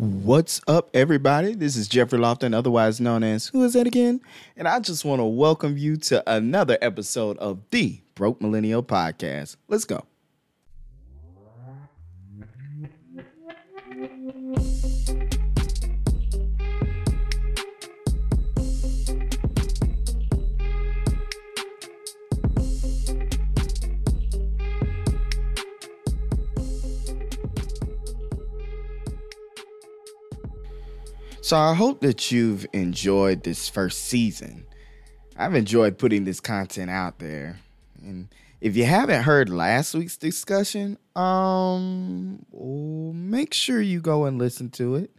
What's up, everybody? This is Jeffrey Lofton, otherwise known as Who Is That Again? And I just want to welcome you to another episode of the Broke Millennial Podcast. Let's go. So I hope that you've enjoyed this first season. I've enjoyed putting this content out there. And if you haven't heard last week's discussion, um make sure you go and listen to it.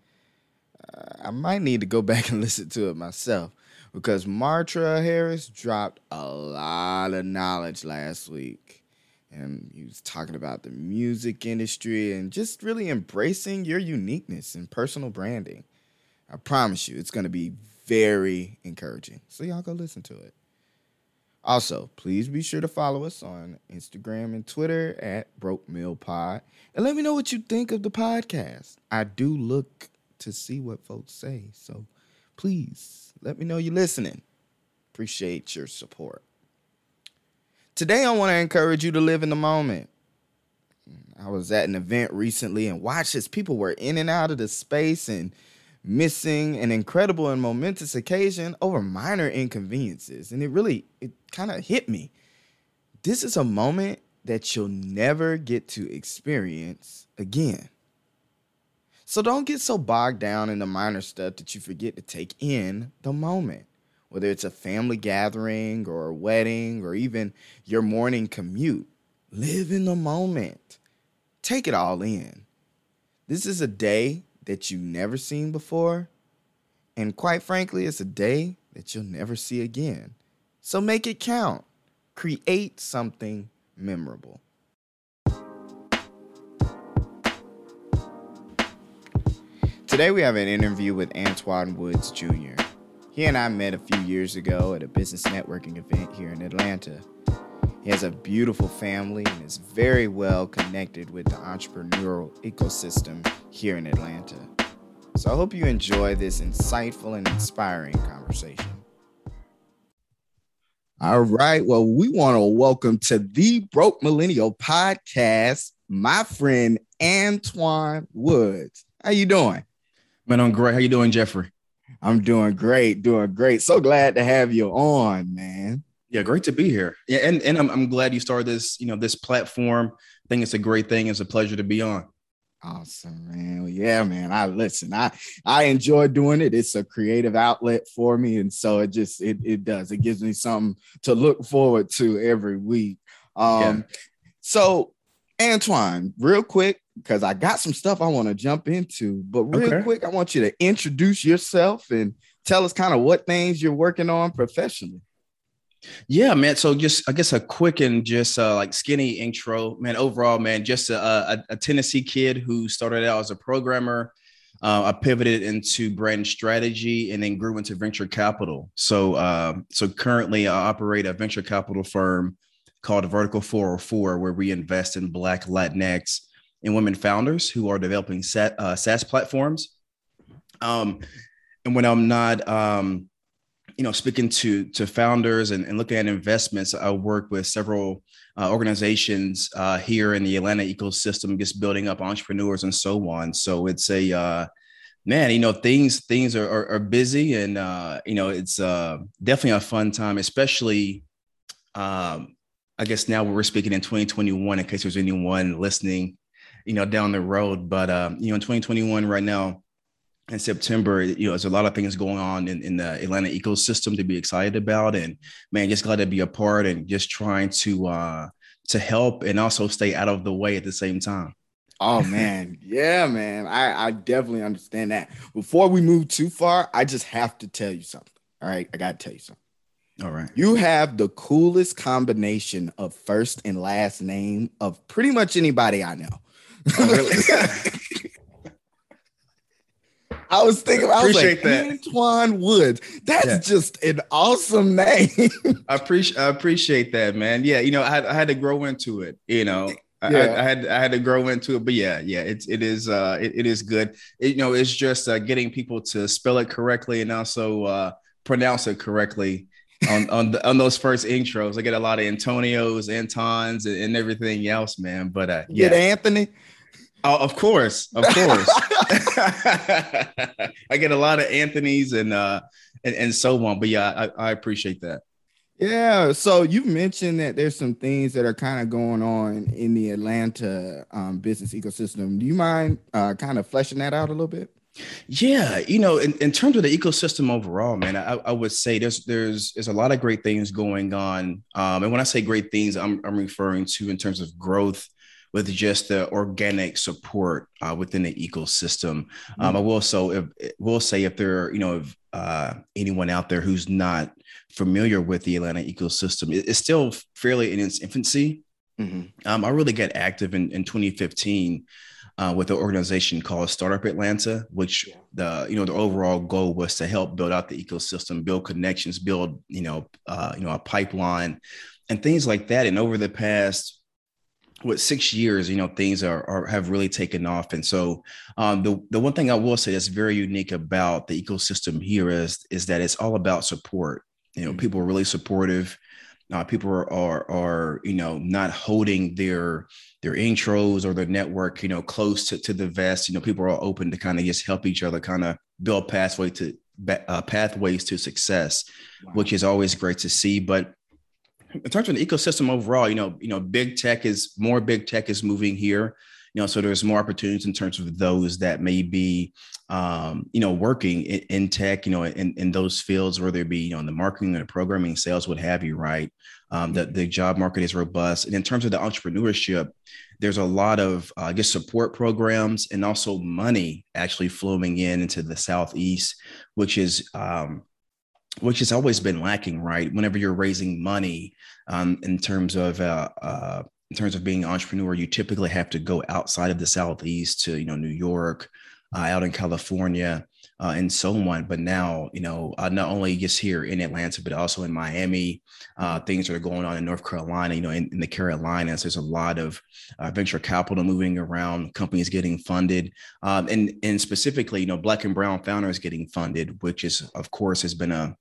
Uh, I might need to go back and listen to it myself because Martra Harris dropped a lot of knowledge last week. And he was talking about the music industry and just really embracing your uniqueness and personal branding. I promise you, it's going to be very encouraging. So y'all go listen to it. Also, please be sure to follow us on Instagram and Twitter at Broke Mill Pod, and let me know what you think of the podcast. I do look to see what folks say, so please let me know you're listening. Appreciate your support. Today, I want to encourage you to live in the moment. I was at an event recently and watched as people were in and out of the space and missing an incredible and momentous occasion over minor inconveniences. And it really, it kind of hit me. This is a moment that you'll never get to experience again. So don't get so bogged down in the minor stuff that you forget to take in the moment. Whether it's a family gathering or a wedding or even your morning commute, live in the moment. Take it all in. This is a day that you've never seen before. And quite frankly, it's a day that you'll never see again. So make it count. Create something memorable. Today, we have an interview with Antoine Woods Jr. He and I met a few years ago at a business networking event here in Atlanta. He has a beautiful family and is very well connected with the entrepreneurial ecosystem here in Atlanta. So I hope you enjoy this insightful and inspiring conversation. All right. Well, we want to welcome to the Broke Millennial podcast my friend Antoine Woods. How you doing? Man, I'm great. How you doing, Jeffrey? I'm doing great, doing great. So glad to have you on, man. Yeah, great to be here. Yeah, and and I'm, I'm glad you started this, you know, this platform. I think it's a great thing. It's a pleasure to be on. Awesome, man. Well, yeah, man. I listen. I I enjoy doing it. It's a creative outlet for me, and so it just it it does. It gives me something to look forward to every week. Um, yeah. so Antoine, real quick, because I got some stuff I want to jump into, but real okay. quick, I want you to introduce yourself and tell us kind of what things you're working on professionally. Yeah, man. So just I guess a quick and just uh, like skinny intro, man. Overall, man, just a, a, a Tennessee kid who started out as a programmer. Uh, I pivoted into brand strategy and then grew into venture capital. So, uh, so currently I operate a venture capital firm called Vertical 404, where we invest in Black, Latinx, and women founders who are developing SaaS, uh, SaaS platforms. Um, and when I'm not um, you know, speaking to to founders and, and looking at investments, I work with several uh, organizations uh, here in the Atlanta ecosystem, just building up entrepreneurs and so on. So it's a uh, man, you know, things things are are, are busy, and uh, you know, it's uh, definitely a fun time, especially. Um, I guess now we're speaking in 2021, in case there's anyone listening, you know, down the road. But um, you know, in 2021, right now, in September, you know, there's a lot of things going on in, in the Atlanta ecosystem to be excited about. And man, just glad to be a part and just trying to uh to help and also stay out of the way at the same time. Oh man, yeah, man. I, I definitely understand that. Before we move too far, I just have to tell you something. All right, I gotta tell you something. All right. You have the coolest combination of first and last name of pretty much anybody I know. Oh, really? I was thinking, I was like, that. Antoine Woods. That's yeah. just an awesome name. I appreciate, I appreciate that, man. Yeah, you know, I had, I had to grow into it. You know, I, yeah. I, I, had I had to grow into it, but yeah, yeah, it's it is uh it, it is good. It, you know, it's just uh, getting people to spell it correctly and also uh, pronounce it correctly on on, the, on those first intros. I get a lot of Antonios, Antons, and, and everything else, man. But uh, yeah, get Anthony. Oh, of course, of course. I get a lot of Anthony's and uh and, and so on. But yeah, I, I appreciate that. Yeah. So you mentioned that there's some things that are kind of going on in the Atlanta um, business ecosystem. Do you mind uh, kind of fleshing that out a little bit? Yeah, you know, in, in terms of the ecosystem overall, man, I, I would say there's there's there's a lot of great things going on. Um, and when I say great things, I'm I'm referring to in terms of growth with just the organic support uh, within the ecosystem. Mm-hmm. Um, I will so if, will say if there you know if uh, anyone out there who's not familiar with the Atlanta ecosystem, it, it's still fairly in its infancy. Mm-hmm. Um, I really got active in, in 2015 uh, with an organization called Startup Atlanta, which the you know the overall goal was to help build out the ecosystem, build connections, build you know uh, you know a pipeline, and things like that. And over the past what six years, you know, things are, are have really taken off. And so um, the the one thing I will say that's very unique about the ecosystem here is is that it's all about support. You know, mm-hmm. people are really supportive. Uh, people are, are are you know not holding their their intros or their network you know close to, to the vest. You know, people are open to kind of just help each other, kind of build pathway to uh, pathways to success, wow. which is always great to see. But in terms of the ecosystem overall, you know, you know, big tech is more big tech is moving here. You know, so there's more opportunities in terms of those that may be, um, you know, working in, in, tech, you know, in, in those fields, whether it be, you know, in the marketing and the programming, sales, what have you, right? Um, the, the job market is robust. And in terms of the entrepreneurship, there's a lot of, uh, I guess, support programs and also money actually flowing in into the Southeast, which is, um, which has always been lacking, right? Whenever you're raising money um, in terms of uh, uh, in terms of being an entrepreneur, you typically have to go outside of the southeast to you know New York, uh, out in California, uh, and so on. But now, you know, uh, not only just here in Atlanta, but also in Miami, uh, things that are going on in North Carolina, you know, in, in the Carolinas, there's a lot of uh, venture capital moving around, companies getting funded, um, and and specifically, you know, Black and Brown founders getting funded, which is, of course, has been a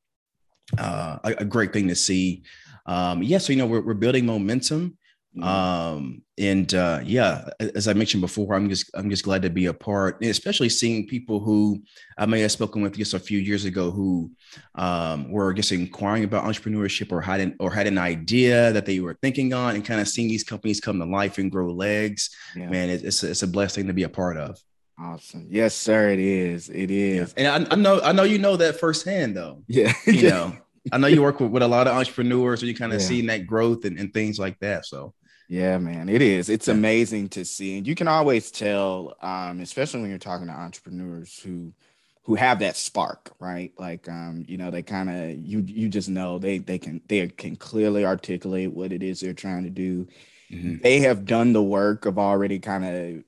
uh, a, a, great thing to see. Um, yeah, so you know we're, we're building momentum, mm-hmm. um, and uh, yeah, as I mentioned before, I'm just I'm just glad to be a part, especially seeing people who I may have spoken with just a few years ago who um, were just inquiring about entrepreneurship or had an, or had an idea that they were thinking on, and kind of seeing these companies come to life and grow legs. Yeah. Man, it's a, it's a blessing to be a part of. Awesome. Yes, sir. It is. It is. Yeah. And I, I, know, I know you know that firsthand though. Yeah. You know, I know you work with, with a lot of entrepreneurs, so you kind of yeah. seeing that growth and, and things like that. So yeah, man, it is. It's amazing to see. And you can always tell, um, especially when you're talking to entrepreneurs who who have that spark, right? Like um, you know, they kind of you you just know they they can they can clearly articulate what it is they're trying to do. Mm-hmm. They have done the work of already kind of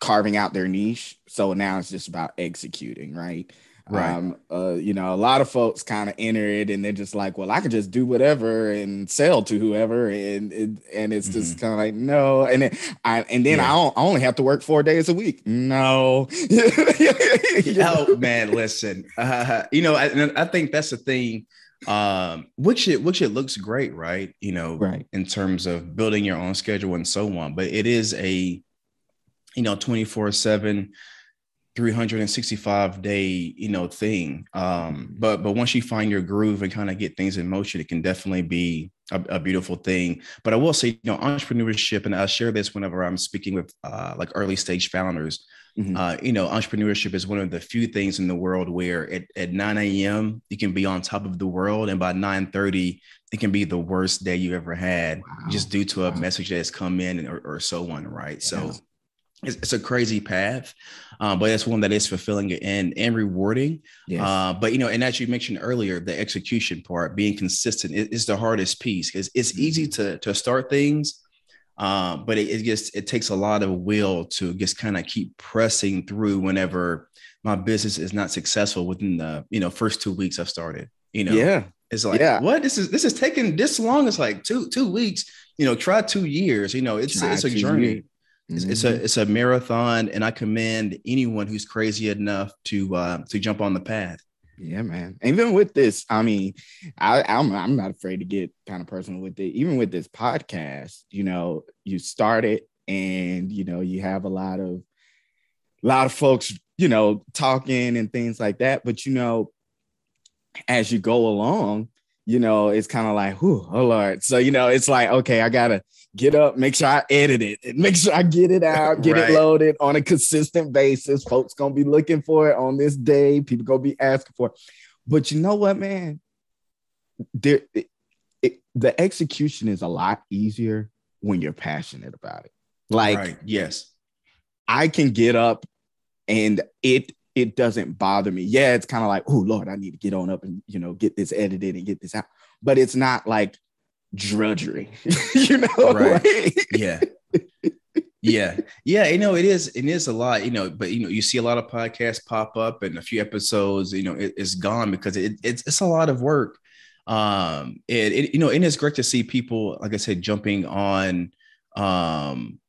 carving out their niche. So now it's just about executing, right? Right. Um, uh, you know, a lot of folks kind of enter it and they're just like, well, I could just do whatever and sell to whoever. And, and, and it's mm-hmm. just kind of like, no. And then I, and then yeah. I, I, only have to work four days a week. No. oh man, listen, uh, you know, I, I think that's the thing um which it which it looks great right you know right in terms of building your own schedule and so on but it is a you know 24 7 365 day you know thing um but but once you find your groove and kind of get things in motion it can definitely be a, a, beautiful thing but i will say you know entrepreneurship and i share this whenever i'm speaking with uh like early stage founders mm-hmm. uh you know entrepreneurship is one of the few things in the world where at, at 9 a.m you can be on top of the world and by 9 30 it can be the worst day you ever had wow. just due to a wow. message that has come in or, or so on right yeah. so it's, it's, a crazy path, um, but it's one that is fulfilling and and rewarding. Yes. Uh, but you know, and as you mentioned earlier, the execution part, being consistent, is, is the hardest piece because it's easy mm-hmm. to to start things, uh, but it, it just it takes a lot of will to just kind of keep pressing through whenever my business is not successful within the you know first two weeks I've started. You know, yeah, It's like, yeah. what? This is this is taking this long. It's like two two weeks. You know, try two years. You know, it's try it's a journey. It's, it's, a mm-hmm. it's a marathon, and I commend anyone who's crazy enough to uh, to jump on the path. Yeah, man. Even with this, I mean, I, I'm I'm not afraid to get kind of personal with it. Even with this podcast, you know, you start it, and you know, you have a lot of a lot of folks, you know, talking and things like that. But you know, as you go along, you know, it's kind of like, oh Lord. So, you know, it's like, okay, I gotta get up, make sure I edit it, and make sure I get it out, get right. it loaded on a consistent basis. Folks gonna be looking for it on this day. People gonna be asking for it. But you know what, man? There, it, it, the execution is a lot easier when you're passionate about it. Like, right. yes, I can get up and it it doesn't bother me. Yeah, it's kind of like, oh Lord, I need to get on up and you know get this edited and get this out. But it's not like drudgery, you know? Right. yeah. yeah. Yeah. You know, it is, it is a lot, you know, but you know, you see a lot of podcasts pop up and a few episodes, you know, it, it's gone because it, it's, it's a lot of work. Um, it, it, you know, and it's great to see people, like I said, jumping on, um,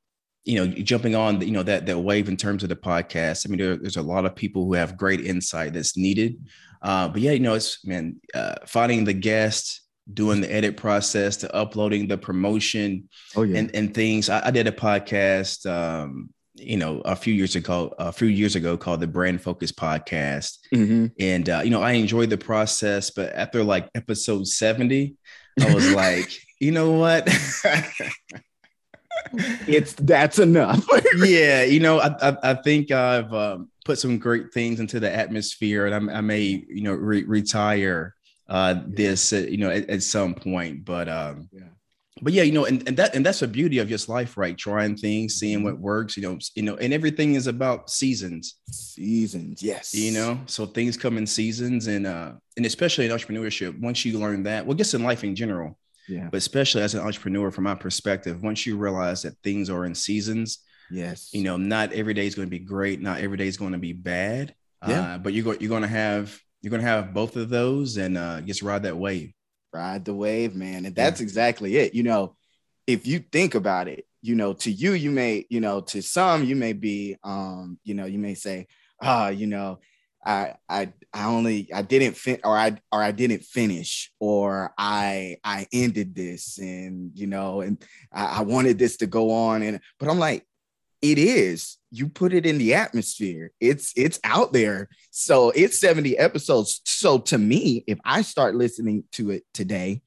you know, jumping on, you know, that that wave in terms of the podcast. I mean, there, there's a lot of people who have great insight that's needed. Uh, but yeah, you know, it's man, uh, finding the guest, doing the edit process, to uploading the promotion, oh, yeah. and and things. I, I did a podcast, um, you know, a few years ago, a few years ago, called the Brand Focus Podcast, mm-hmm. and uh, you know, I enjoyed the process, but after like episode seventy, I was like, you know what. it's that's enough. yeah, you know, I I, I think I've um, put some great things into the atmosphere, and I, I may you know re- retire uh, this uh, you know at, at, some point, but um, yeah. But yeah, you know, and, and that and that's the beauty of just life, right? Trying things, seeing mm-hmm. what works, you know, you know, and everything is about seasons. Seasons, yes. You know, so things come in seasons, and uh, and especially in entrepreneurship, once you learn that, well, just in life in general, yeah. But especially as an entrepreneur, from my perspective, once you realize that things are in seasons, yes, you know, not every day is going to be great, not every day is going to be bad. Yeah. Uh, but you're going you're going to have you're going to have both of those, and uh, just ride that wave. Ride the wave, man, and that's yeah. exactly it. You know, if you think about it, you know, to you, you may, you know, to some, you may be, um, you know, you may say, ah, oh, you know, I I I only I didn't fin or I or I didn't finish or I I ended this and you know and I, I wanted this to go on and but I'm like it is. You put it in the atmosphere. It's it's out there. So it's 70 episodes. So to me if I start listening to it today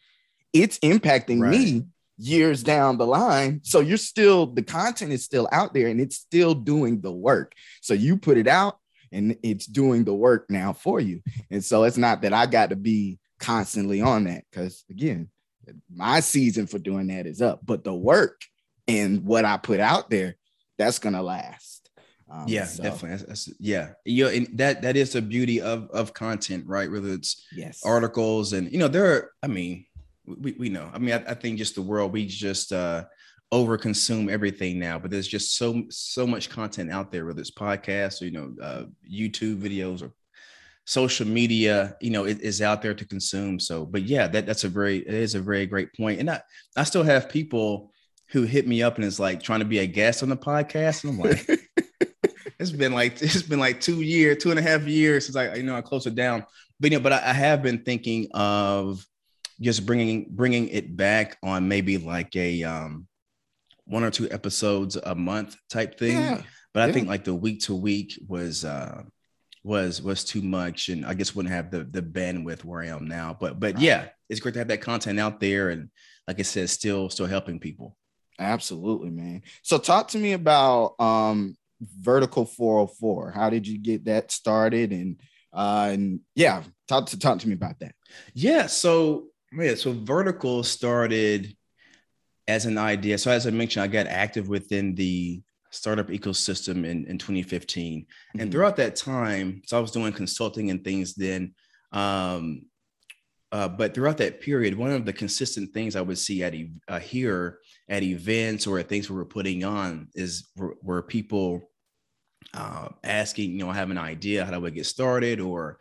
it's impacting right. me years down the line. So you're still the content is still out there and it's still doing the work. So you put it out and it's doing the work now for you. And so it's not that I got to be constantly on that because again, my season for doing that is up, but the work and what I put out there, that's gonna last. Um, yeah, so. definitely. That's, that's, yeah, you and that that is the beauty of of content, right? Whether it's yes articles and you know, there. Are, I mean, we, we know. I mean, I, I think just the world we just uh over consume everything now but there's just so so much content out there whether it's podcasts or you know uh, youtube videos or social media you know it is out there to consume. So but yeah that that's a very it is a very great point. And i i still have people who hit me up and is like trying to be a guest on the podcast. And i'm like it's been like it's been like two years two and a half years since i you know i closed it down. But you know but I, I have been thinking of just bringing bringing it back on maybe like a um one or two episodes a month type thing. Yeah. But I yeah. think like the week to week was uh was was too much and I guess wouldn't have the the bandwidth where I am now. But but yeah, it's great to have that content out there and like I said, still still helping people. Absolutely, man. So talk to me about um vertical 404. How did you get that started? And uh and yeah, talk to talk to me about that. Yeah, so yeah, so vertical started as an idea. So as I mentioned, I got active within the startup ecosystem in, in 2015. Mm-hmm. And throughout that time, so I was doing consulting and things then. Um, uh, but throughout that period, one of the consistent things I would see at uh, here at events or at things we were putting on is were, people uh, asking, you know, I have an idea, how do I get started, or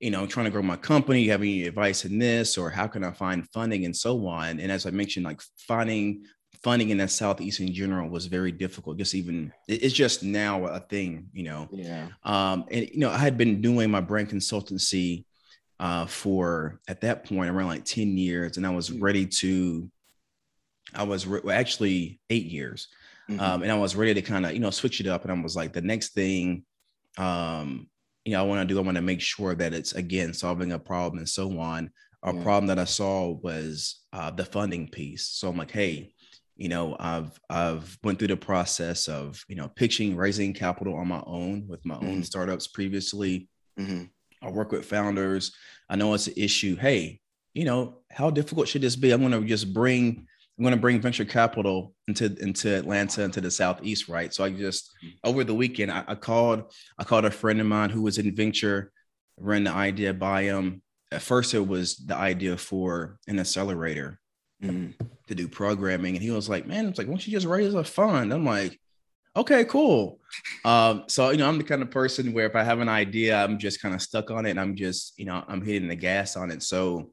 you know, trying to grow my company. You have any advice in this, or how can I find funding and so on? And as I mentioned, like finding funding in the southeast in general was very difficult. Just even it's just now a thing, you know. Yeah. Um, and you know, I had been doing my brand consultancy uh, for at that point around like 10 years, and I was mm. ready to. I was re- well, actually eight years, mm-hmm. um, and I was ready to kind of you know switch it up, and I was like, the next thing, um, you know, I want to do, I want to make sure that it's again solving a problem and so on. A yeah. problem that I saw was uh, the funding piece. So I'm like, hey, you know, I've I've went through the process of you know pitching, raising capital on my own with my mm-hmm. own startups previously. Mm-hmm. I work with founders. I know it's an issue. Hey, you know, how difficult should this be? I'm going to just bring I'm going to bring venture capital into into Atlanta into the southeast, right? So I just mm-hmm. over the weekend I, I called I called a friend of mine who was in venture, ran the idea by him. At first, it was the idea for an accelerator mm-hmm. to do programming, and he was like, "Man, it's like, why don't you just raise a fund?" I'm like, "Okay, cool." Um, so you know, I'm the kind of person where if I have an idea, I'm just kind of stuck on it, and I'm just you know I'm hitting the gas on it. So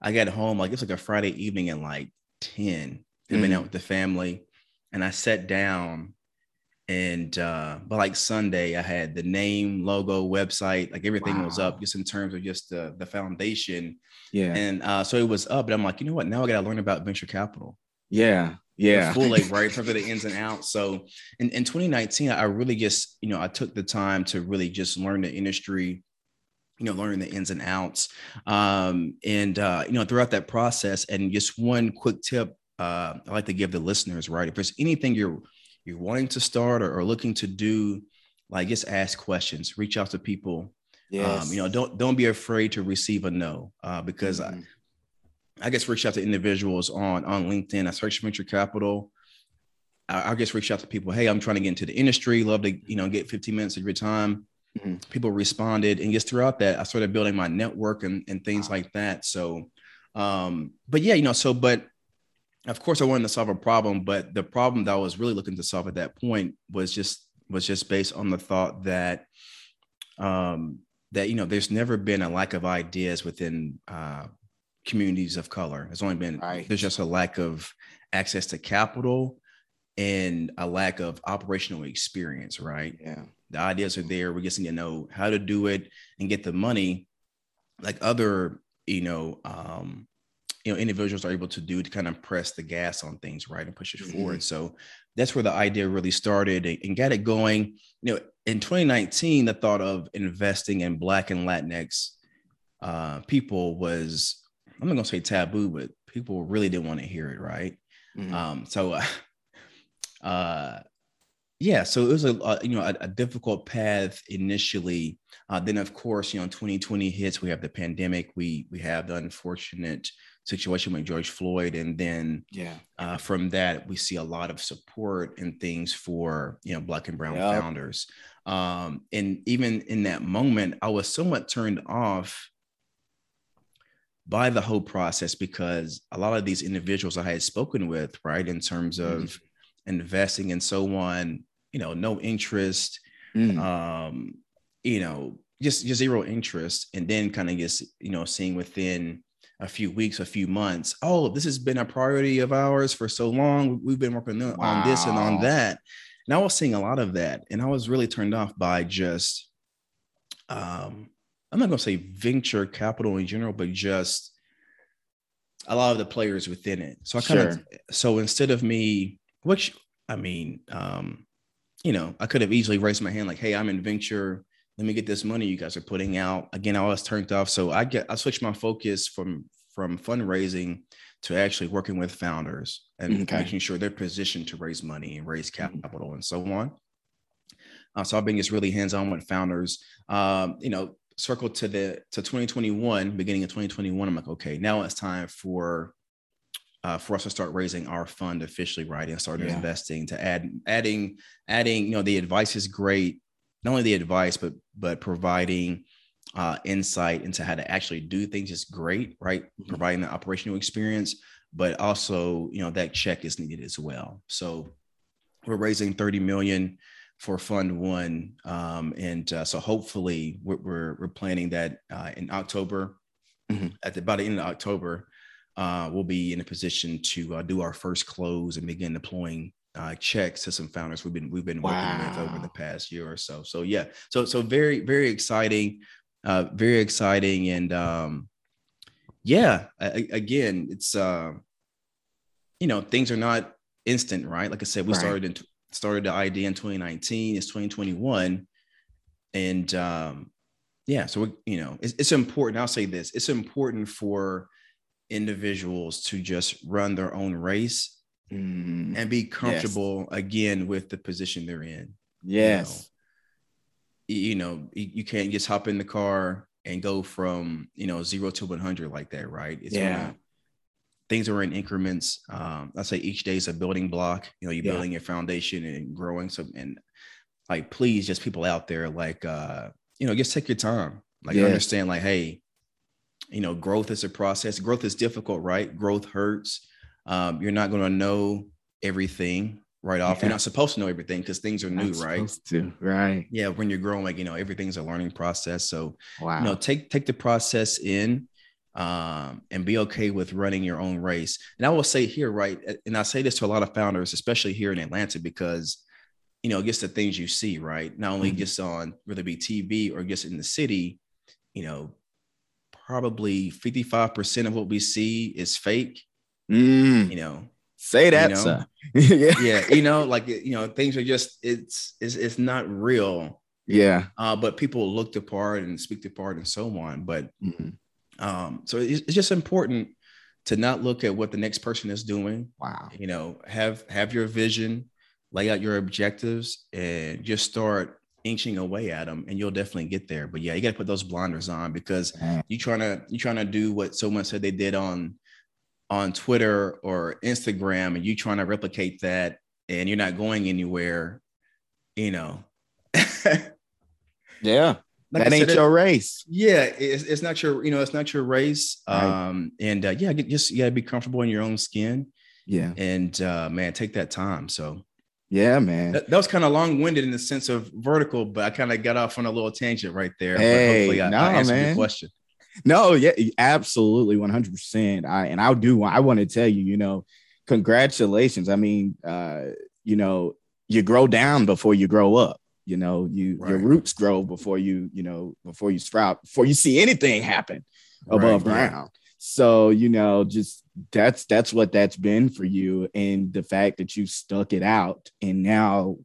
I got home like it's like a Friday evening and like 10. I've been out mm. with the family. And I sat down and uh but like Sunday I had the name, logo, website, like everything wow. was up just in terms of just the the foundation. Yeah. And uh so it was up, and I'm like, you know what? Now I gotta learn about venture capital. Yeah. Yeah. Full like right in terms of the ins and outs. So in, in 2019, I really just, you know, I took the time to really just learn the industry, you know learning the ins and outs um, and uh, you know throughout that process and just one quick tip uh, i like to give the listeners right if there's anything you're you're wanting to start or, or looking to do like just ask questions reach out to people yes. Um, you know don't don't be afraid to receive a no uh, because mm-hmm. I, I guess reach out to individuals on on linkedin i search venture capital I, I just reach out to people hey i'm trying to get into the industry love to you know get 15 minutes of your time Mm-hmm. People responded, and just throughout that, I started building my network and, and things like that. So, um, but yeah, you know, so but of course, I wanted to solve a problem, but the problem that I was really looking to solve at that point was just was just based on the thought that um, that you know, there's never been a lack of ideas within uh, communities of color. it's only been right. there's just a lack of access to capital and a lack of operational experience, right? Yeah the ideas are there. We just need to know how to do it and get the money, like other, you know, um, you know, individuals are able to do to kind of press the gas on things, right, and push it mm-hmm. forward. So that's where the idea really started and got it going. You know, in 2019, the thought of investing in Black and Latinx uh, people was, I'm not gonna say taboo, but people really didn't want to hear it, right? Mm-hmm. Um, so, uh, uh, yeah so it was a, a you know a, a, difficult path initially uh, then of course you know 2020 hits we have the pandemic we we have the unfortunate situation with george floyd and then yeah. uh, from that we see a lot of support and things for you know black and brown yep. founders. Um, and even in that moment i was somewhat turned off by the whole process because a lot of these individuals i had spoken with right in terms of mm-hmm investing and so on, you know, no interest, mm. um, you know, just just zero interest, and then kind of just you know seeing within a few weeks, a few months, oh, this has been a priority of ours for so long. We've been working wow. on this and on that, and I was seeing a lot of that, and I was really turned off by just, um, I'm not going to say venture capital in general, but just a lot of the players within it. So I kind of, sure. so instead of me which I mean, um, you know, I could have easily raised my hand like, "Hey, I'm in venture. Let me get this money you guys are putting out." Again, I was turned off, so I get I switched my focus from from fundraising to actually working with founders and okay. making sure they're positioned to raise money and raise mm-hmm. capital and so on. Uh, so I've been just really hands on with founders. Um, you know, circle to the to 2021, beginning of 2021. I'm like, okay, now it's time for uh, for us to start raising our fund officially, right, and start yeah. investing to add adding adding. You know, the advice is great. Not only the advice, but but providing uh, insight into how to actually do things is great, right? Mm-hmm. Providing the operational experience, but also you know that check is needed as well. So we're raising 30 million for Fund One, um, and uh, so hopefully we're, we're, we're planning that uh, in October. Mm-hmm. At the, about the end of October, uh, we'll be in a position to uh, do our first close and begin deploying uh, checks to some founders we've been we've been wow. working with over the past year or so. So yeah, so so very very exciting, uh, very exciting, and um, yeah, I, again, it's uh, you know things are not instant, right? Like I said, we right. started in started the idea in 2019. It's 2021, and um, yeah, so we, you know it's, it's important. I'll say this: it's important for individuals to just run their own race mm, and be comfortable yes. again with the position they're in. Yes. You know, you, know, you can't just hop in the car and go from, you know, zero to 100 like that, right? It's yeah. things are in increments. Um, I say each day is a building block. You know, you're yeah. building your foundation and growing. So, and like, please, just people out there, like, uh, you know, just take your time. Like, yes. understand, like, hey, you know, growth is a process. Growth is difficult, right? Growth hurts. Um, you're not going to know everything right off. Yeah. You're not supposed to know everything because things are new, right? To, right. Yeah. When you're growing, like, you know, everything's a learning process. So, wow. you know, take, take the process in um, and be okay with running your own race. And I will say here, right. And I say this to a lot of founders, especially here in Atlanta, because, you know, just the things you see, right. Not only mm-hmm. just on whether it be TV or just in the city, you know, probably 55% of what we see is fake. Mm. You know, say that, you know? yeah. yeah. You know, like, you know, things are just, it's, it's, it's not real. Yeah. Uh, but people look the part and speak the part and so on. But, mm-hmm. um, so it's, it's just important to not look at what the next person is doing. Wow. You know, have, have your vision, lay out your objectives and just start inching away at them and you'll definitely get there. But yeah you got to put those blinders on because you're trying to you're trying to do what someone said they did on on twitter or instagram and you trying to replicate that and you're not going anywhere you know. Yeah. Like that ain't your race. Yeah it's, it's not your you know it's not your race. Right. um and uh, yeah just you gotta be comfortable in your own skin. Yeah. And uh man take that time. So yeah, man. That, that was kind of long winded in the sense of vertical, but I kind of got off on a little tangent right there. Hey, I, no, I man. question. No, yeah, absolutely, one hundred percent. I and I do. I want to tell you, you know, congratulations. I mean, uh, you know, you grow down before you grow up. You know, you right. your roots grow before you, you know, before you sprout, before you see anything happen above right, ground. So, you know, just that's that's what that's been for you. And the fact that you stuck it out and now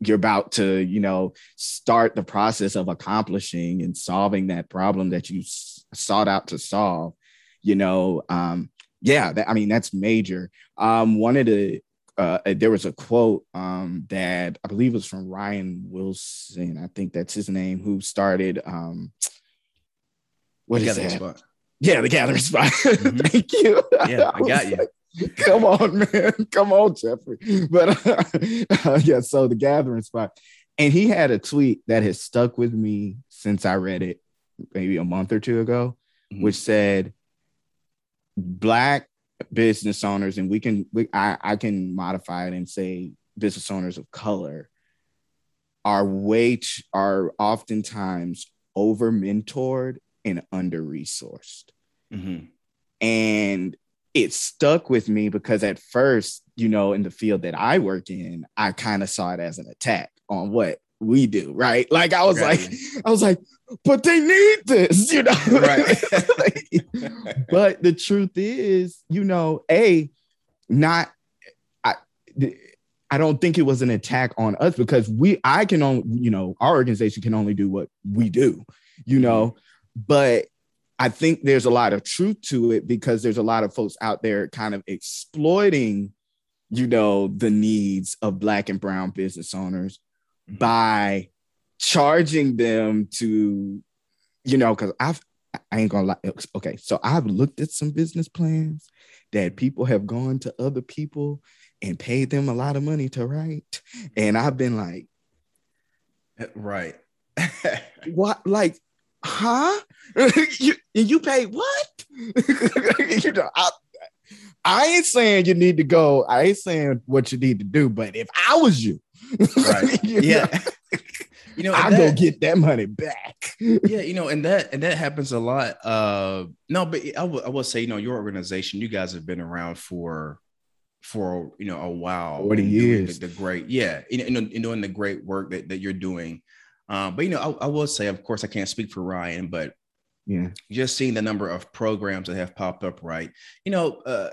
you're about to, you know, start the process of accomplishing and solving that problem that you sought out to solve, you know, um, yeah, that, I mean, that's major. Um, one of the, uh, there was a quote um, that I believe was from Ryan Wilson. I think that's his name, who started. Um, what is that? Spot. Yeah, the gathering spot. Mm-hmm. Thank you. Yeah, I, I got you. Like, Come on, man. Come on, Jeffrey. But uh, uh, yeah, so the gathering spot. And he had a tweet that has stuck with me since I read it maybe a month or two ago, mm-hmm. which said, Black business owners, and we can, we, I, I can modify it and say business owners of color are way, are oftentimes over mentored and under resourced. Mm-hmm. And it stuck with me because at first, you know, in the field that I work in, I kind of saw it as an attack on what we do, right? Like I was right. like, I was like, but they need this, you know. Right. like, but the truth is, you know, a not I I don't think it was an attack on us because we I can only, you know, our organization can only do what we do, you know. But I think there's a lot of truth to it because there's a lot of folks out there kind of exploiting, you know, the needs of Black and Brown business owners mm-hmm. by charging them to, you know, because I've I ain't gonna lie. Okay, so I've looked at some business plans that people have gone to other people and paid them a lot of money to write, and I've been like, right, what? Like huh? you, you pay what? you know, I, I ain't saying you need to go. I ain't saying what you need to do, but if I was you, Right. yeah. you know, I go get that money back. yeah, you know, and that and that happens a lot. Uh no, but I will I will say, you know, your organization, you guys have been around for for you know a while 40 years the, the, great yeah you know, in doing the great work that, that you're doing um, but you know I, I will say of course i can't speak for ryan but yeah. just seeing the number of programs that have popped up right? You know uh,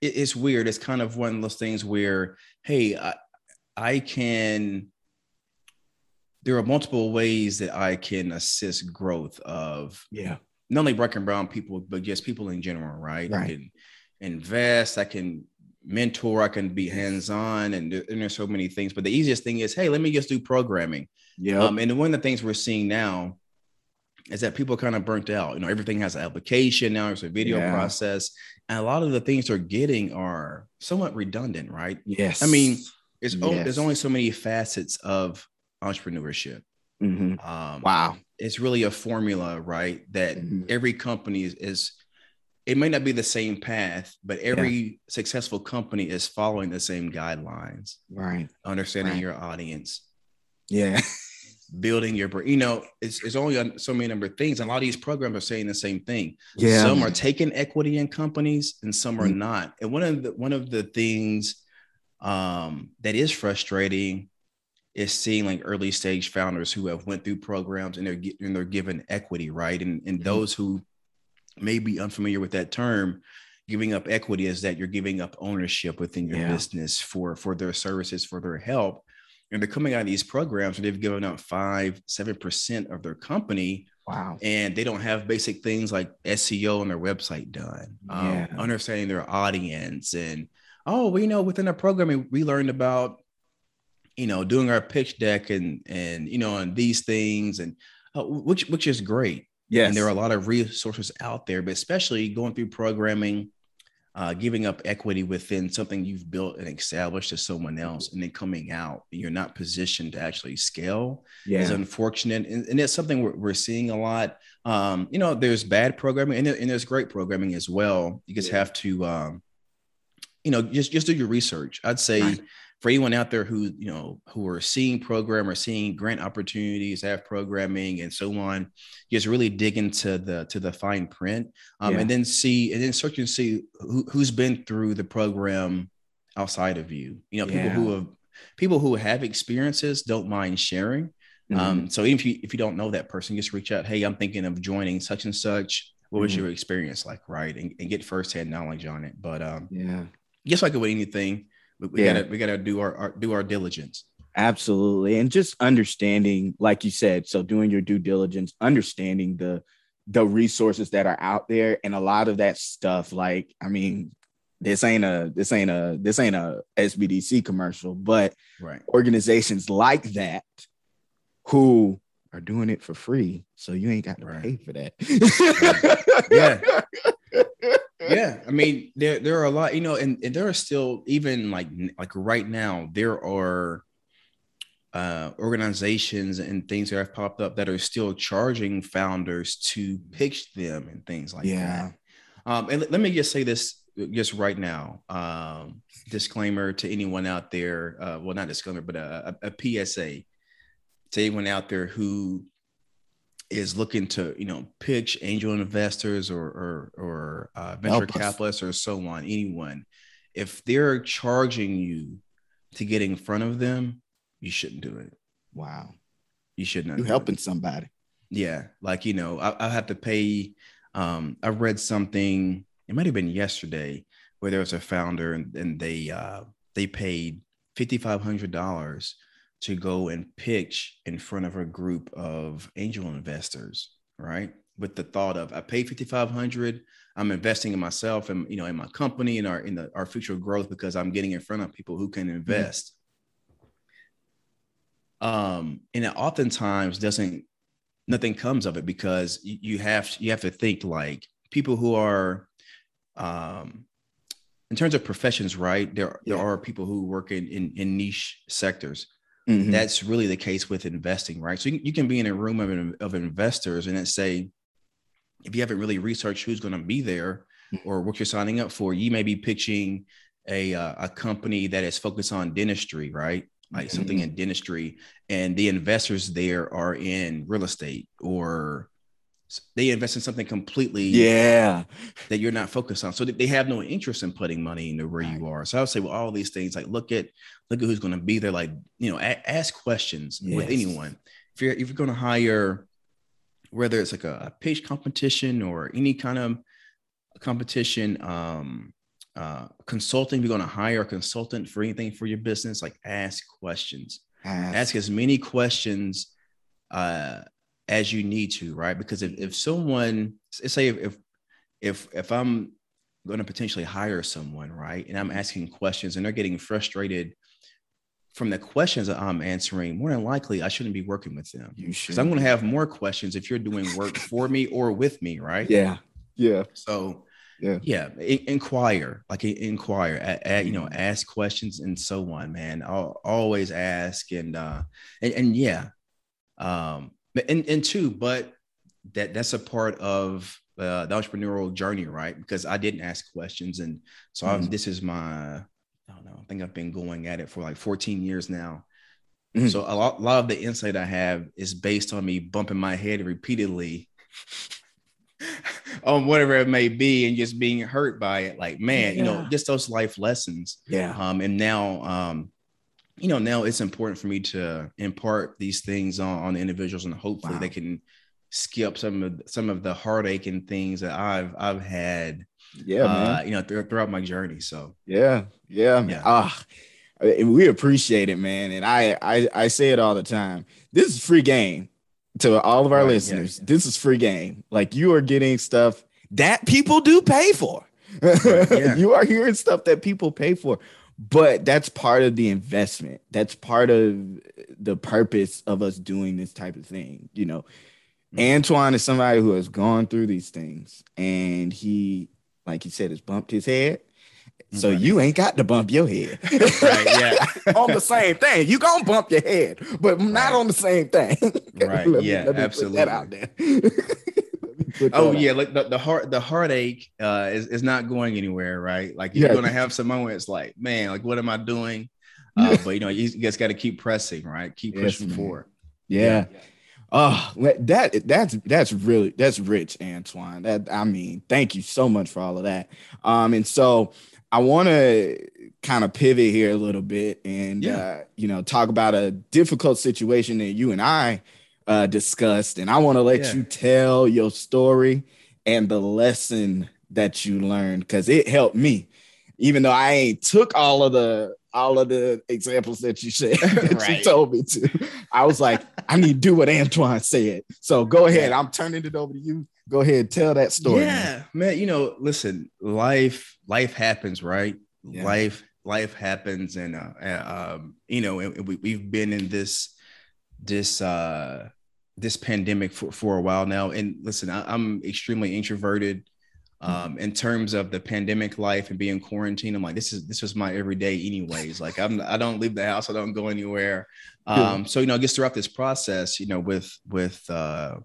it, it's weird. It's kind of one of those things where hey I, I can there are multiple ways that i can assist growth of yeah. not only black and brown people but just people in general right, right. invest, I can mentor, I can be hands-on, and, and, there's so many things. But the easiest thing is, hey, let me just do programming. Yeah. Um, and one of the things we're seeing now is that people are kind of burnt out. You know, everything has an application now, there's a video yeah. process. And a lot of the things they're getting are somewhat redundant, right? Yes. I mean, it's yes. there's only so many facets of entrepreneurship. Mm-hmm. Um, wow. It's really a formula, right? That mm-hmm. every company is, is it may not be the same path, but every yeah. successful company is following the same guidelines. Right. Understanding right. your audience. Yeah. building your you know it's, it's only on so many number of things and a lot of these programs are saying the same thing yeah some are taking equity in companies and some are mm-hmm. not and one of the one of the things um that is frustrating is seeing like early stage founders who have went through programs and they're and they're given equity right and and mm-hmm. those who may be unfamiliar with that term giving up equity is that you're giving up ownership within your yeah. business for for their services for their help and they're coming out of these programs and they've given up five seven percent of their company wow and they don't have basic things like seo on their website done um, yeah. um, understanding their audience and oh we know within our programming we learned about you know doing our pitch deck and and you know and these things and uh, which which is great Yes. And there are a lot of resources out there, but especially going through programming, uh, giving up equity within something you've built and established to someone else, and then coming out, you're not positioned to actually scale yeah. is unfortunate. And, and it's something we're, we're, seeing a lot. Um, you know, there's bad programming and, and, there's great programming as well. You just yeah. have to, um, you know, just, just do your research. I'd say, right for anyone out there who you know who are seeing program or seeing grant opportunities have programming and so on just really dig into the to the fine print um, yeah. and then see and then search and see who, who's been through the program outside of you you know yeah. people who have people who have experiences don't mind sharing mm-hmm. um, so even if you if you don't know that person just reach out hey i'm thinking of joining such and such what was mm-hmm. your experience like right and, and get firsthand knowledge on it but um yeah just like with anything we, yeah. gotta we gotta do our, our do our diligence. Absolutely. And just understanding, like you said, so doing your due diligence, understanding the the resources that are out there and a lot of that stuff like i mean this ain't a this ain't a this ain't a sbdc commercial but right organizations like that who are doing it for free so you ain't got to right. pay for that yeah yeah, I mean, there there are a lot, you know, and, and there are still even like like right now there are uh, organizations and things that have popped up that are still charging founders to pitch them and things like yeah. that. Um, and let me just say this just right now. Um, disclaimer to anyone out there. Uh, well, not disclaimer, but a, a, a PSA to anyone out there who is looking to you know pitch angel investors or or, or uh, venture capitalists or so on anyone if they're charging you to get in front of them you shouldn't do it. Wow. You shouldn't you're helping it. somebody. Yeah like you know I, I have to pay um i read something it might have been yesterday where there was a founder and, and they uh they paid $5500 to go and pitch in front of a group of angel investors, right? With the thought of I paid 5500 I'm investing in myself and you know in my company and our in the, our future growth because I'm getting in front of people who can invest. Mm-hmm. Um, and it oftentimes doesn't nothing comes of it because you, have you have to think like people who are um in terms of professions, right? There, yeah. there are people who work in, in, in niche sectors. Mm-hmm. That's really the case with investing, right? So you, you can be in a room of, of investors and then say, if you haven't really researched who's going to be there mm-hmm. or what you're signing up for, you may be pitching a, uh, a company that is focused on dentistry, right? like mm-hmm. something in dentistry, and the investors there are in real estate or they invest in something completely yeah. that you're not focused on. So they have no interest in putting money into where right. you are. So i would say well all these things like look at look at who's going to be there like you know a- ask questions yes. with anyone. If you're if you're going to hire whether it's like a, a pitch competition or any kind of competition um uh consulting you're going to hire a consultant for anything for your business like ask questions. Ask, ask as many questions uh as you need to, right? Because if, if someone say if if if I'm going to potentially hire someone, right, and I'm asking questions and they're getting frustrated from the questions that I'm answering, more than likely I shouldn't be working with them. You should. I'm going to have more questions if you're doing work for me or with me, right? Yeah. Yeah. So yeah yeah inquire like inquire at, at, you know mm-hmm. ask questions and so on man I'll always ask and uh and, and yeah um and and two, but that that's a part of uh, the entrepreneurial journey, right? Because I didn't ask questions, and so mm-hmm. this is my I don't know. I think I've been going at it for like 14 years now. Mm-hmm. So a lot, a lot of the insight I have is based on me bumping my head repeatedly on whatever it may be and just being hurt by it. Like, man, yeah. you know, just those life lessons. Yeah. Um, and now um you know, now it's important for me to impart these things on, on the individuals and hopefully wow. they can skip some of some of the heartache and things that I've I've had. Yeah, uh, you know, th- throughout my journey. So yeah, yeah, yeah. Ah, we appreciate it, man. And I, I I say it all the time. This is free game to all of our right, listeners. Yeah, yeah. This is free game. Like you are getting stuff that people do pay for. Right, you are hearing stuff that people pay for but that's part of the investment. That's part of the purpose of us doing this type of thing you know? Mm-hmm. antoine is somebody who has gone through these things and he like he said has bumped his head. So you ain't got to bump your head. Right yeah. On the same thing. You gonna bump your head but not right. on the same thing. Right yeah absolutely out there oh yeah, like the, the heart the heartache uh, is is not going anywhere, right? Like you're yeah. gonna have some moments like, man, like what am I doing? Uh, but you know, you, just got to keep pressing, right? Keep pushing man. forward. Yeah. yeah. Oh, that that's that's really that's rich, Antoine. That I mean, thank you so much for all of that. Um, and so I want to kind of pivot here a little bit and yeah. uh, you know talk about a difficult situation that you and I uh, discussed, and I want to let yeah. you tell your story and the lesson that you learned because it helped me, even though I ain't took all of the all of the examples that you said that right. you told me to. I was like, I need to do what Antoine said. So go ahead. I'm turning it over to you. Go ahead, tell that story. Yeah, man. man you know, listen, life life happens, right? Yeah. Life life happens, and uh, um, you know, and we, we've been in this this uh this pandemic for, for a while now. And listen, I, am extremely introverted. Um, in terms of the pandemic life and being quarantined, I'm like, this is this was my everyday anyways. Like I'm I don't leave the house, I don't go anywhere. Um, so you know, I guess throughout this process, you know, with with uh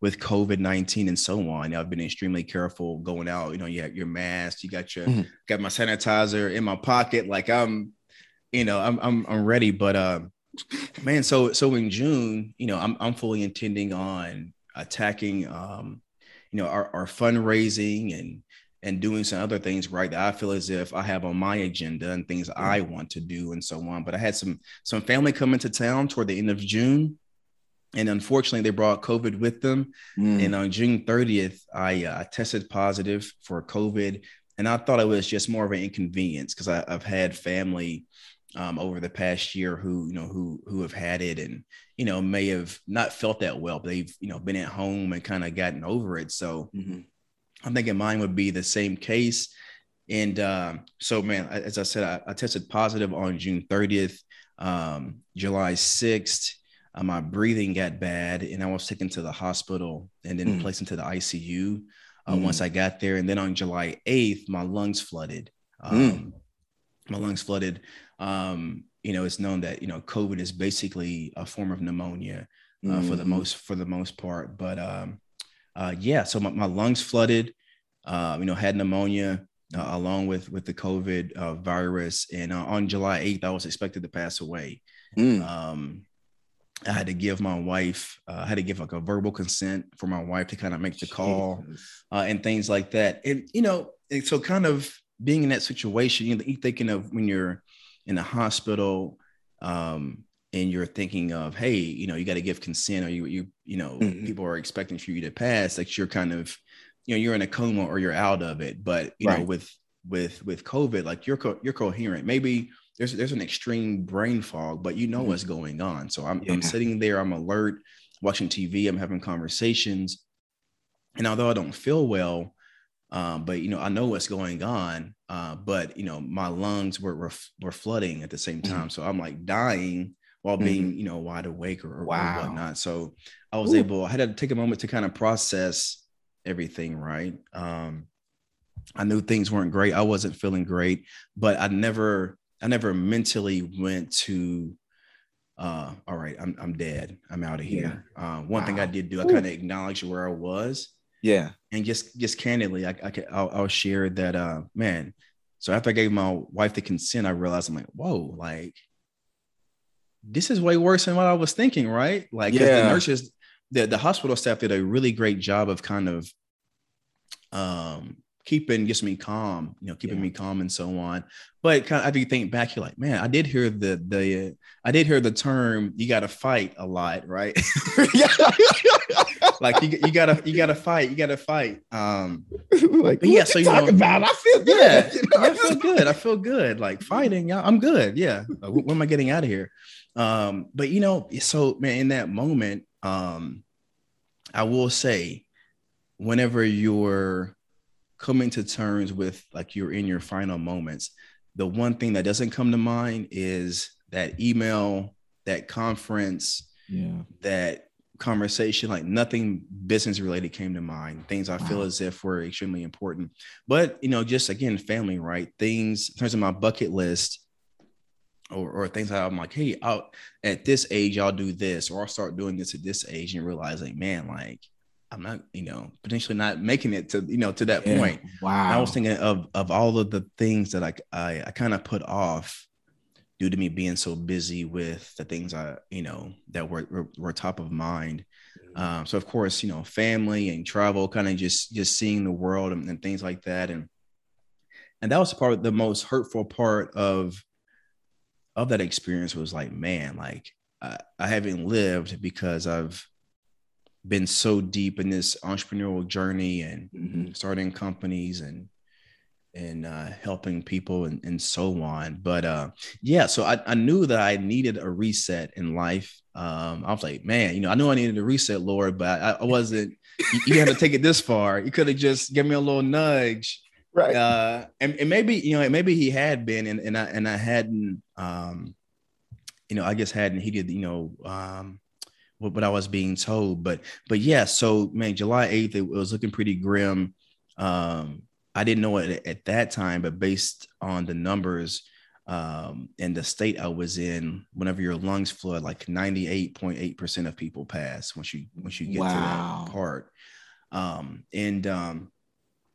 with COVID 19 and so on. I've been extremely careful going out. You know, you have your mask, you got your mm-hmm. got my sanitizer in my pocket. Like I'm, you know, I'm I'm I'm ready. But uh man so so in june you know i'm, I'm fully intending on attacking um you know our, our fundraising and and doing some other things right? That i feel as if i have on my agenda and things i want to do and so on. But i had some some family come into town toward the end of june. And unfortunately they brought covid with them. Mm. and on june 30th i uh, tested positive for covid. And i thought it was just more of an inconvenience because i've had family um, over the past year who you know who who have had it and you know may have not felt that well, but they've you know been at home and kind of gotten over it. So mm-hmm. I'm thinking mine would be the same case. And um, so, man, as I said, I, I tested positive on June 30th, um, July 6th. Uh, my breathing got bad, and I was taken to the hospital and then mm. placed into the ICU. Uh, mm. Once I got there, and then on July 8th, my lungs flooded. Mm. Um, mm. My lungs flooded um, you know, it's known that you know COVID is basically a form of pneumonia uh, mm-hmm. for the mm-hmm. most for the most part. But um, uh, yeah, so my, my lungs flooded. Uh, you know, had pneumonia uh, along with with the COVID uh, virus, and uh, on July eighth, I was expected to pass away. Mm. Um, I had to give my wife, uh, I had to give like a verbal consent for my wife to kind of make the call uh, and things like that. And, you know, and so kind of being in that situation, you know, you're thinking of when you're in the hospital um, and you're thinking of, hey, you know, you got to give consent or you, you, you know, mm-hmm. people are expecting for you to pass, like you're kind of, you know, you're in a coma or you're out of it. But, you right. know, with, with, with COVID, like you're, co- you're coherent. Maybe there's there's an extreme brain fog, but you know mm-hmm. what's going on. So I'm, yeah. I'm sitting there, I'm alert, watching TV, I'm having conversations. And although I don't feel well, um, but you know, I know what's going on. Uh, but you know, my lungs were, were were flooding at the same time. Mm-hmm. So I'm like dying while mm-hmm. being, you know, wide awake or, wow. or whatnot. So I was Ooh. able, I had to take a moment to kind of process everything, right? Um, I knew things weren't great. I wasn't feeling great, but I never I never mentally went to uh, all right, I'm I'm dead. I'm out of here. Yeah. Uh, one wow. thing I did do, I kind of acknowledged where I was. Yeah. And just just candidly, I, I I'll, I'll share that uh man. So after I gave my wife the consent, I realized I'm like, whoa, like this is way worse than what I was thinking, right? Like yeah. the nurses, the, the hospital staff did a really great job of kind of um keeping gets me calm, you know, keeping yeah. me calm and so on. But kind of after you think back, you're like, man, I did hear the the uh, I did hear the term you got to fight a lot, right? like you, you gotta you gotta fight, you gotta fight. Um, like yeah, so you talk know, about I feel good. Yeah, you know? yeah, I feel good. I feel good. Like fighting, yeah, I'm good. Yeah, uh, when am I getting out of here? Um, but you know, so man, in that moment, um, I will say, whenever you're coming to terms with like you're in your final moments, the one thing that doesn't come to mind is that email, that conference, yeah, that conversation, like nothing business related came to mind. Things I wow. feel as if were extremely important. But you know, just again, family, right? Things in terms of my bucket list. Or, or things that I'm like, hey, I'll, at this age, I'll do this, or I'll start doing this at this age, and realize, like, man, like I'm not, you know, potentially not making it to, you know, to that yeah. point. Wow. And I was thinking of of all of the things that I I, I kind of put off due to me being so busy with the things I, you know, that were were, were top of mind. Mm-hmm. Um, so of course, you know, family and travel, kind of just just seeing the world and, and things like that, and and that was part of the most hurtful part of of that experience was like, man, like I, I haven't lived because I've been so deep in this entrepreneurial journey and mm-hmm. starting companies and and uh, helping people and, and so on. But uh, yeah, so I, I knew that I needed a reset in life. Um, I was like, man, you know, I knew I needed a reset, Lord, but I, I wasn't. you, you had to take it this far. You could have just given me a little nudge, right? Uh, and, and maybe you know, maybe he had been, and, and I and I hadn't, um, you know, I guess hadn't heeded, you know, um, what, what I was being told. But but yeah, so man, July 8th, it, was looking pretty grim. Um, I didn't know it at that time, but based on the numbers um, and the state I was in, whenever your lungs flood, like 98.8% of people pass once you once you get wow. to that part. Um, and um,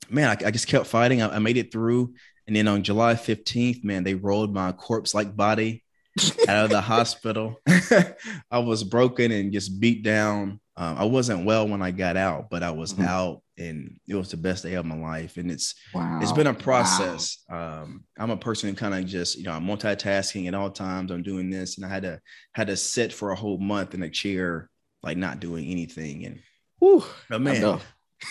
man, I, I, just kept fighting. I, I made it through. And then on July 15th, man, they rolled my corpse like body out of the hospital. I was broken and just beat down. Um, I wasn't well when I got out, but I was mm-hmm. out and it was the best day of my life. And it's wow. it's been a process. Wow. Um, I'm a person who kind of just, you know, I'm multitasking at all times. I'm doing this and I had to had to sit for a whole month in a chair, like not doing anything. And Whew, oh man.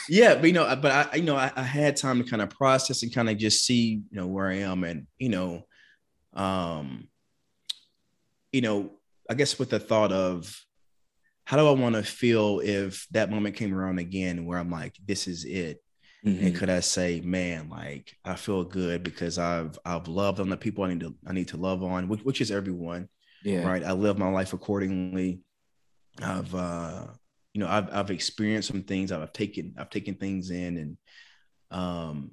Yeah, but you know, but I, you know, I, I had time to kind of process and kind of just see, you know, where I am, and you know, um, you know, I guess with the thought of how do I want to feel if that moment came around again where I'm like, this is it. Mm-hmm. And could I say, man, like I feel good because I've I've loved on the people I need to I need to love on, which, which is everyone. Yeah. Right. I live my life accordingly. I've uh, you know, I've I've experienced some things. I've taken I've taken things in and um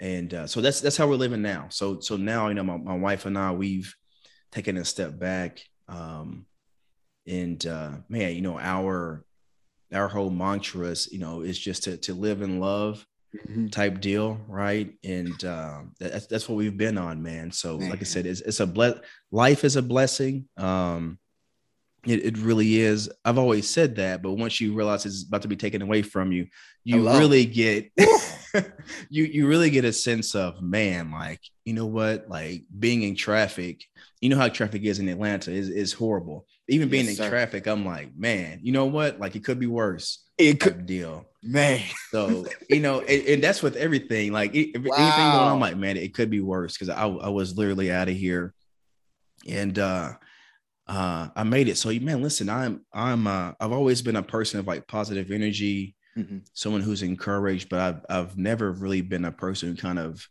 and uh, so that's that's how we're living now. So so now you know my, my wife and I we've taking a step back. Um, and uh, man, you know, our our whole mantra is, you know, is just to to live in love, mm-hmm. type deal, right? And um, that's that's what we've been on, man. So, man. like I said, it's, it's a ble- life is a blessing. Um, it, it really is. I've always said that, but once you realize it's about to be taken away from you, you Hello. really get you you really get a sense of man, like you know what, like being in traffic. You know how traffic is in Atlanta is is horrible. Even being yes, in sir. traffic, I'm like, man, you know what? Like it could be worse. It could deal, man. So you know, and, and, that's with everything. Like wow. anything going on, like man, it could be worse because I I was literally out of here, and uh uh I made it. So man, listen, I'm I'm uh I've always been a person of like positive energy, mm-hmm. someone who's encouraged, but I've I've never really been a person who kind of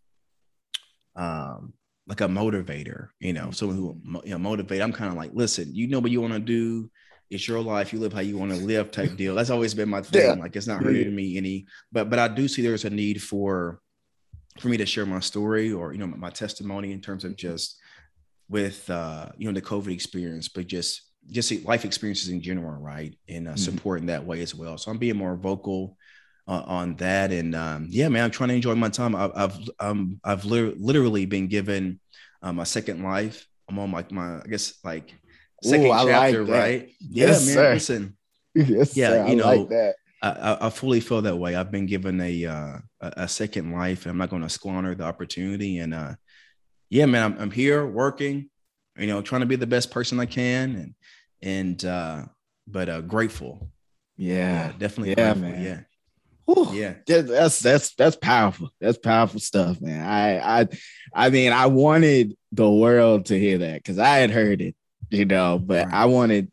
um like a motivator, you know, someone who you know motivate. I'm kind of like, listen, you know what you want to do. It's your life. You live how you want to live, type deal. That's always been my thing. Yeah. Like it's not hurting me any, but but I do see there's a need for for me to share my story or you know my testimony in terms of just with uh you know the COVID experience, but just just life experiences in general, right? And uh, mm-hmm. supporting that way as well. So I'm being more vocal uh, on that. And um, yeah, man, I'm trying to enjoy my time. I've I've um, I've li- literally been given um, a second life. I'm on like my, I guess like second Ooh, chapter, like right? Yes, yeah, man. Sir. Listen, yes, yeah, sir. you know, like that. I, I, fully feel that way. I've been given a uh, a, second life. And I'm not going to squander the opportunity. And uh, yeah, man, I'm, I'm here working. You know, trying to be the best person I can, and and uh, but uh, grateful. Yeah, yeah definitely. Yeah, grateful. man. Yeah. Whew, yeah, that's that's that's powerful. That's powerful stuff, man. I I I mean, I wanted the world to hear that because I had heard it, you know, but right. I wanted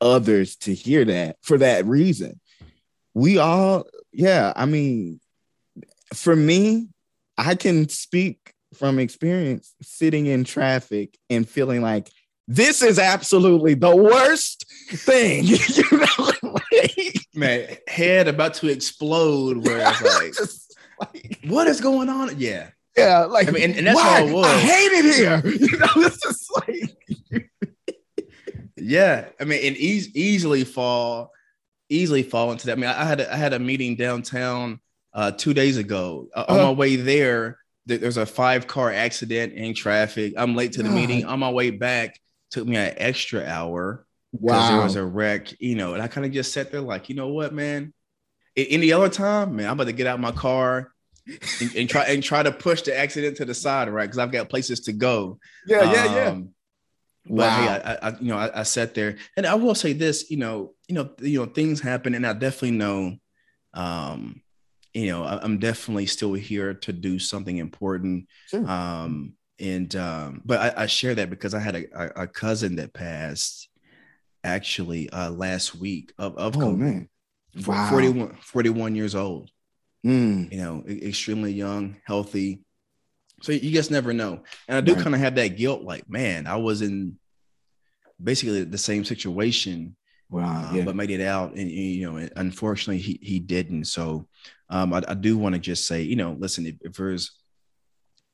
others to hear that for that reason. We all, yeah. I mean, for me, I can speak from experience sitting in traffic and feeling like this is absolutely the worst thing. you know, man, head about to explode. Where it's like, like, what is going on? Yeah, yeah. Like, I mean, and, and that's why? how it was. I hate it here. You know, it's just like, yeah. I mean, and e- easily fall, easily fall into that. I mean, I had a, I had a meeting downtown uh, two days ago. Uh, uh-huh. On my way there, there's a five car accident in traffic. I'm late to the meeting. On my way back, took me an extra hour because wow. there was a wreck, you know, and I kind of just sat there like, you know what, man. Any other time, man, I'm about to get out my car and, and try and try to push the accident to the side, right? Because I've got places to go. Yeah, yeah, um, yeah. But wow. hey, I, I, you know, I, I sat there, and I will say this, you know, you know, you know, things happen, and I definitely know, um, you know, I, am definitely still here to do something important. Sure. Um, and um, but I, I share that because I had a, a cousin that passed actually uh, last week of, of oh, COVID. Man. Wow. 41, 41 years old. Mm. You know, extremely young, healthy. So you just never know. And I do right. kind of have that guilt, like, man, I was in basically the same situation. Wow, uh, yeah. but made it out, and you know, unfortunately, he he didn't. So, um, I, I do want to just say, you know, listen, if, if there's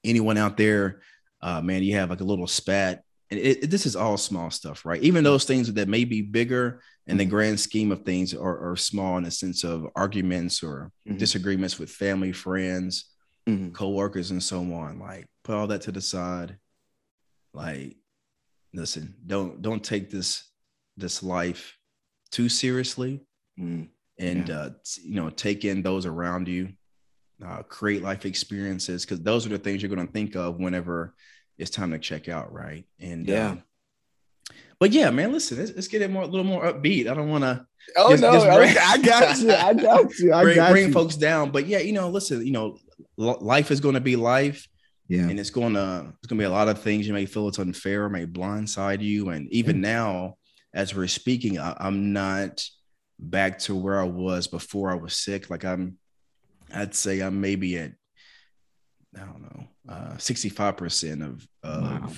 anyone out there, uh, man, you have like a little spat and it, it, this is all small stuff, right? Even those things that may be bigger in the mm-hmm. grand scheme of things are, are small in the sense of arguments or mm-hmm. disagreements with family, friends, mm-hmm. co-workers, and so on. Like put all that to the side. Like, listen, don't don't take this this life too seriously, mm-hmm. and yeah. uh, you know, take in those around you. Uh, create life experiences because those are the things you're going to think of whenever it's time to check out, right? And yeah. Um, but yeah, man, listen, let's, let's, get it more a little more upbeat. I don't want to. Oh just, no, just bring, I got you. I got you. I bring, got bring you. folks down. But yeah, you know, listen, you know, life is going to be life. Yeah. And it's going to it's going to be a lot of things you may feel it's unfair, may blindside you, and even yeah. now, as we're speaking, I, I'm not back to where I was before I was sick. Like I'm, I'd say I'm maybe at I don't know, uh, 65% of, of wow.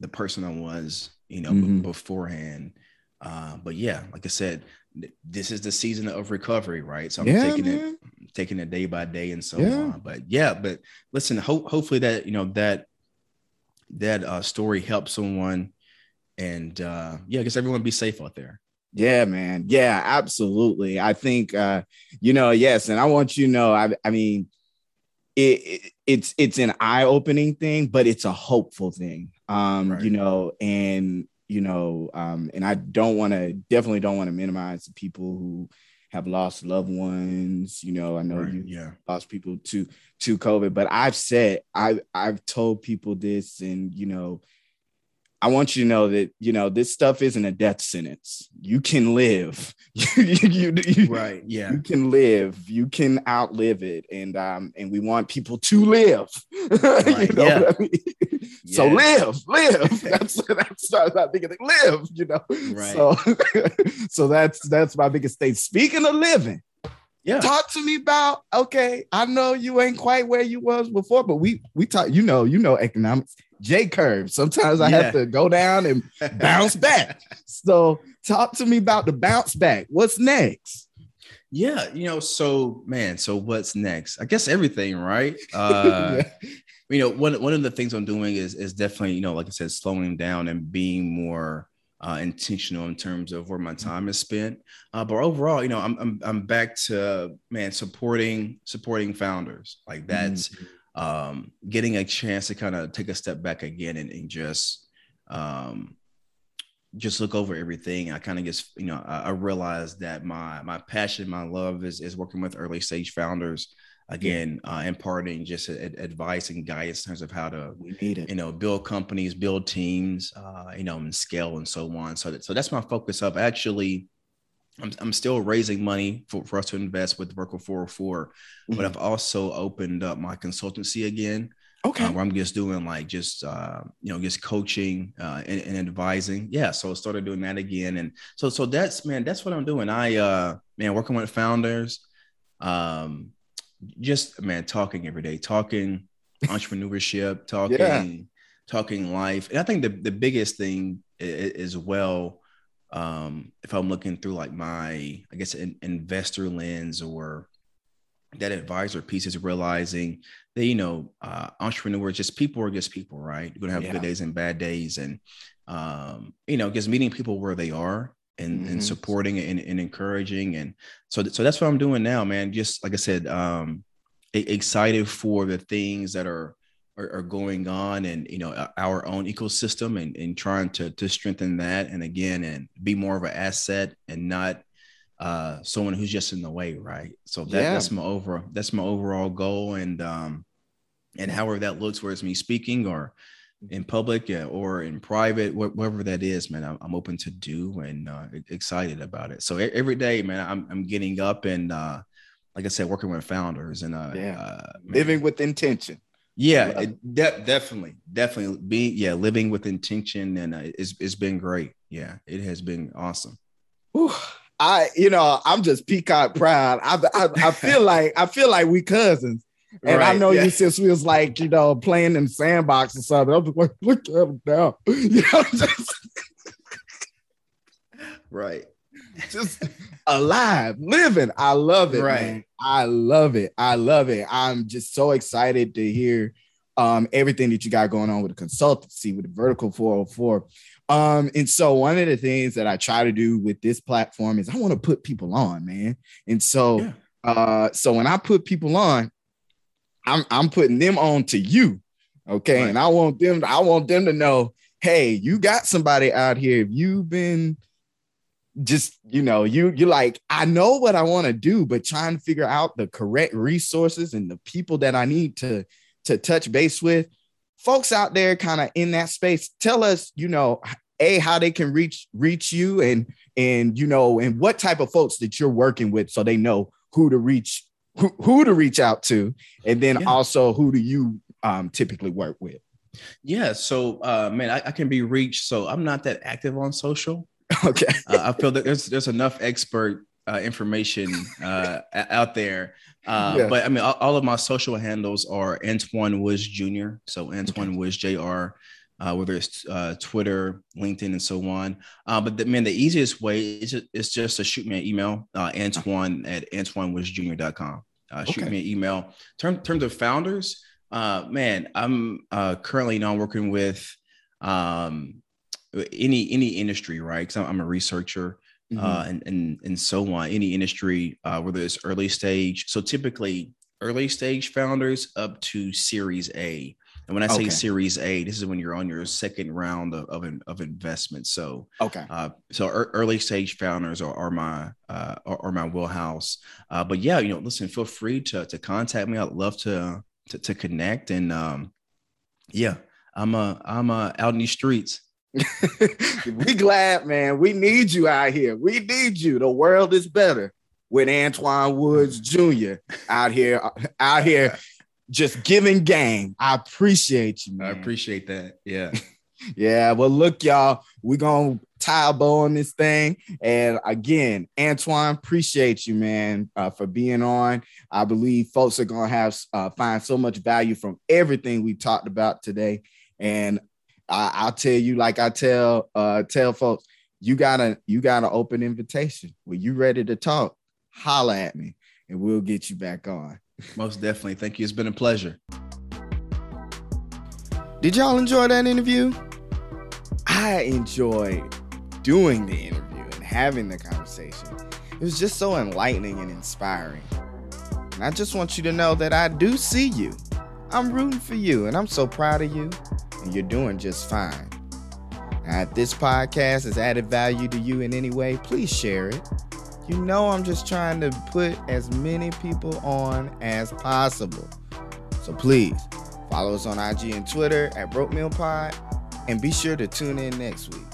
the person I was, you know, mm-hmm. b- beforehand. Uh, but yeah, like I said, th- this is the season of recovery, right? So I'm yeah, taking man. it, taking it day by day and so yeah. on. But yeah, but listen, ho- hopefully that, you know, that, that uh, story helps someone and uh, yeah, I guess everyone be safe out there. Yeah, man. Yeah, absolutely. I think, uh, you know, yes. And I want you to know, I, I mean, it, it, it's it's an eye-opening thing, but it's a hopeful thing. Um, right. you know, and you know, um, and I don't want to definitely don't want to minimize the people who have lost loved ones. You know, I know right. you yeah. lost people to to COVID, but I've said I I've told people this, and you know, I want you to know that you know this stuff isn't a death sentence. You can live. you, you, you, right. Yeah. You can live. You can outlive it, and um, and we want people to live. Right. you know yeah. I mean? yeah. So live, live. That's that's my biggest thing. Live. You know. Right. So so that's that's my biggest thing. Speaking of living. Yeah. Talk to me about okay. I know you ain't quite where you was before, but we we talk. You know, you know economics. J curve. Sometimes I yeah. have to go down and bounce back. So talk to me about the bounce back. What's next? Yeah, you know, so man, so what's next? I guess everything, right? Uh yeah. you know, one one of the things I'm doing is is definitely, you know, like I said, slowing down and being more uh, intentional in terms of where my time is spent. Uh, but overall, you know, I'm, I'm I'm back to man supporting supporting founders. Like that's mm-hmm um, getting a chance to kind of take a step back again and, and just um, just look over everything. I kind of just, you know, I, I realized that my my passion, my love is is working with early stage founders. Again, uh, imparting just a, a advice and guidance in terms of how to, you know, build companies, build teams, uh, you know, and scale and so on. So, that, so that's my focus of actually I'm, I'm still raising money for, for us to invest with Vertical 404, mm-hmm. but I've also opened up my consultancy again. Okay. Uh, where I'm just doing like just uh, you know just coaching uh, and, and, advising. Yeah. So I started doing that again, and so so that's man, that's what I'm doing. I uh man working with founders, um, just man talking every day, talking entrepreneurship, talking yeah. talking life, and I think the the biggest thing is, well um, if I'm looking through like my, I guess, an investor lens or that advisor piece is realizing that you know uh, entrepreneurs just people are just people right you're gonna have yeah. good days and bad days and um, you know just meeting people where they are and, mm-hmm. and supporting and, and, encouraging and so so that's what i'm doing now man just like i said um, excited for the things that are are, are, going on and you know our own ecosystem and, and trying to to strengthen that and again and be more of an asset and not uh someone who's just in the way right so that, yeah. that's my overall that's my overall goal and um and however that looks whether it's me speaking or in public or in private whatever that is man i'm, I'm open to do and uh, excited about it so every day man i'm, I'm getting up and uh like i said working with founders and uh, yeah. uh living with intention yeah, it, de- definitely, definitely being yeah living with intention and uh, it's it's been great. Yeah, it has been awesome. Whew. I you know I'm just peacock proud. I, I, I feel like I feel like we cousins. And right, I know yeah. you since we was like, you know, playing in sandbox or something. I'm just like, look at him now. You know, just right. Just alive, living. I love it. Right. Man. I love it. I love it. I'm just so excited to hear um, everything that you got going on with the consultancy with the vertical 404. Um, and so one of the things that I try to do with this platform is I want to put people on, man. And so yeah. uh, so when I put people on, I'm I'm putting them on to you. Okay. Right. And I want them, I want them to know, hey, you got somebody out here. If you've been just you know you you like i know what i want to do but trying to figure out the correct resources and the people that i need to to touch base with folks out there kind of in that space tell us you know a how they can reach reach you and and you know and what type of folks that you're working with so they know who to reach who, who to reach out to and then yeah. also who do you um, typically work with yeah so uh man I, I can be reached so i'm not that active on social Okay. uh, I feel that there's there's enough expert uh, information uh, out there. Uh. But I mean, all, all, of my social handles are Antoine Woods Jr. So Antoine okay. Woods Jr. Uh, whether it's uh, Twitter, LinkedIn, and so on. Uh, but the, man, the easiest way is just, is just to shoot me an email, uh, Antoine at AntoineWoodsJr.com. Uh, shoot okay. me an email. Term, terms of founders, uh, man, I'm uh, currently now working with um, any any industry, right? Because I'm a researcher. Mm-hmm. Uh, and, and and so on. Any industry, uh, whether it's early stage. So typically, early stage founders up to Series A. And when I say okay. Series A, this is when you're on your second round of of, of investment. So okay, uh, so er, early stage founders are, are my uh, are, are, my wheelhouse. Uh, but yeah, you know, listen, feel free to to contact me. I'd love to to, to connect. And um, yeah, I'm uh I'm uh out in these streets. we glad, man. We need you out here. We need you. The world is better with Antoine Woods Jr. out here, out here, just giving game. I appreciate you, man. I appreciate that. Yeah. yeah. Well, look, y'all, we're gonna tie a bow on this thing. And again, Antoine, appreciate you, man, uh, for being on. I believe folks are gonna have uh, find so much value from everything we talked about today. And I, will tell you, like I tell uh, tell folks, you got a you got an open invitation. When you ready to talk, holla at me and we'll get you back on. Most definitely. Thank you. It's been a pleasure. Did y'all enjoy that interview? I enjoyed doing the interview and having the conversation. It was just so enlightening and inspiring. And I just want you to know that I do see you. I'm rooting for you and I'm so proud of you, and you're doing just fine. Now, if this podcast has added value to you in any way, please share it. You know, I'm just trying to put as many people on as possible. So please follow us on IG and Twitter at Broke Meal Pod and be sure to tune in next week.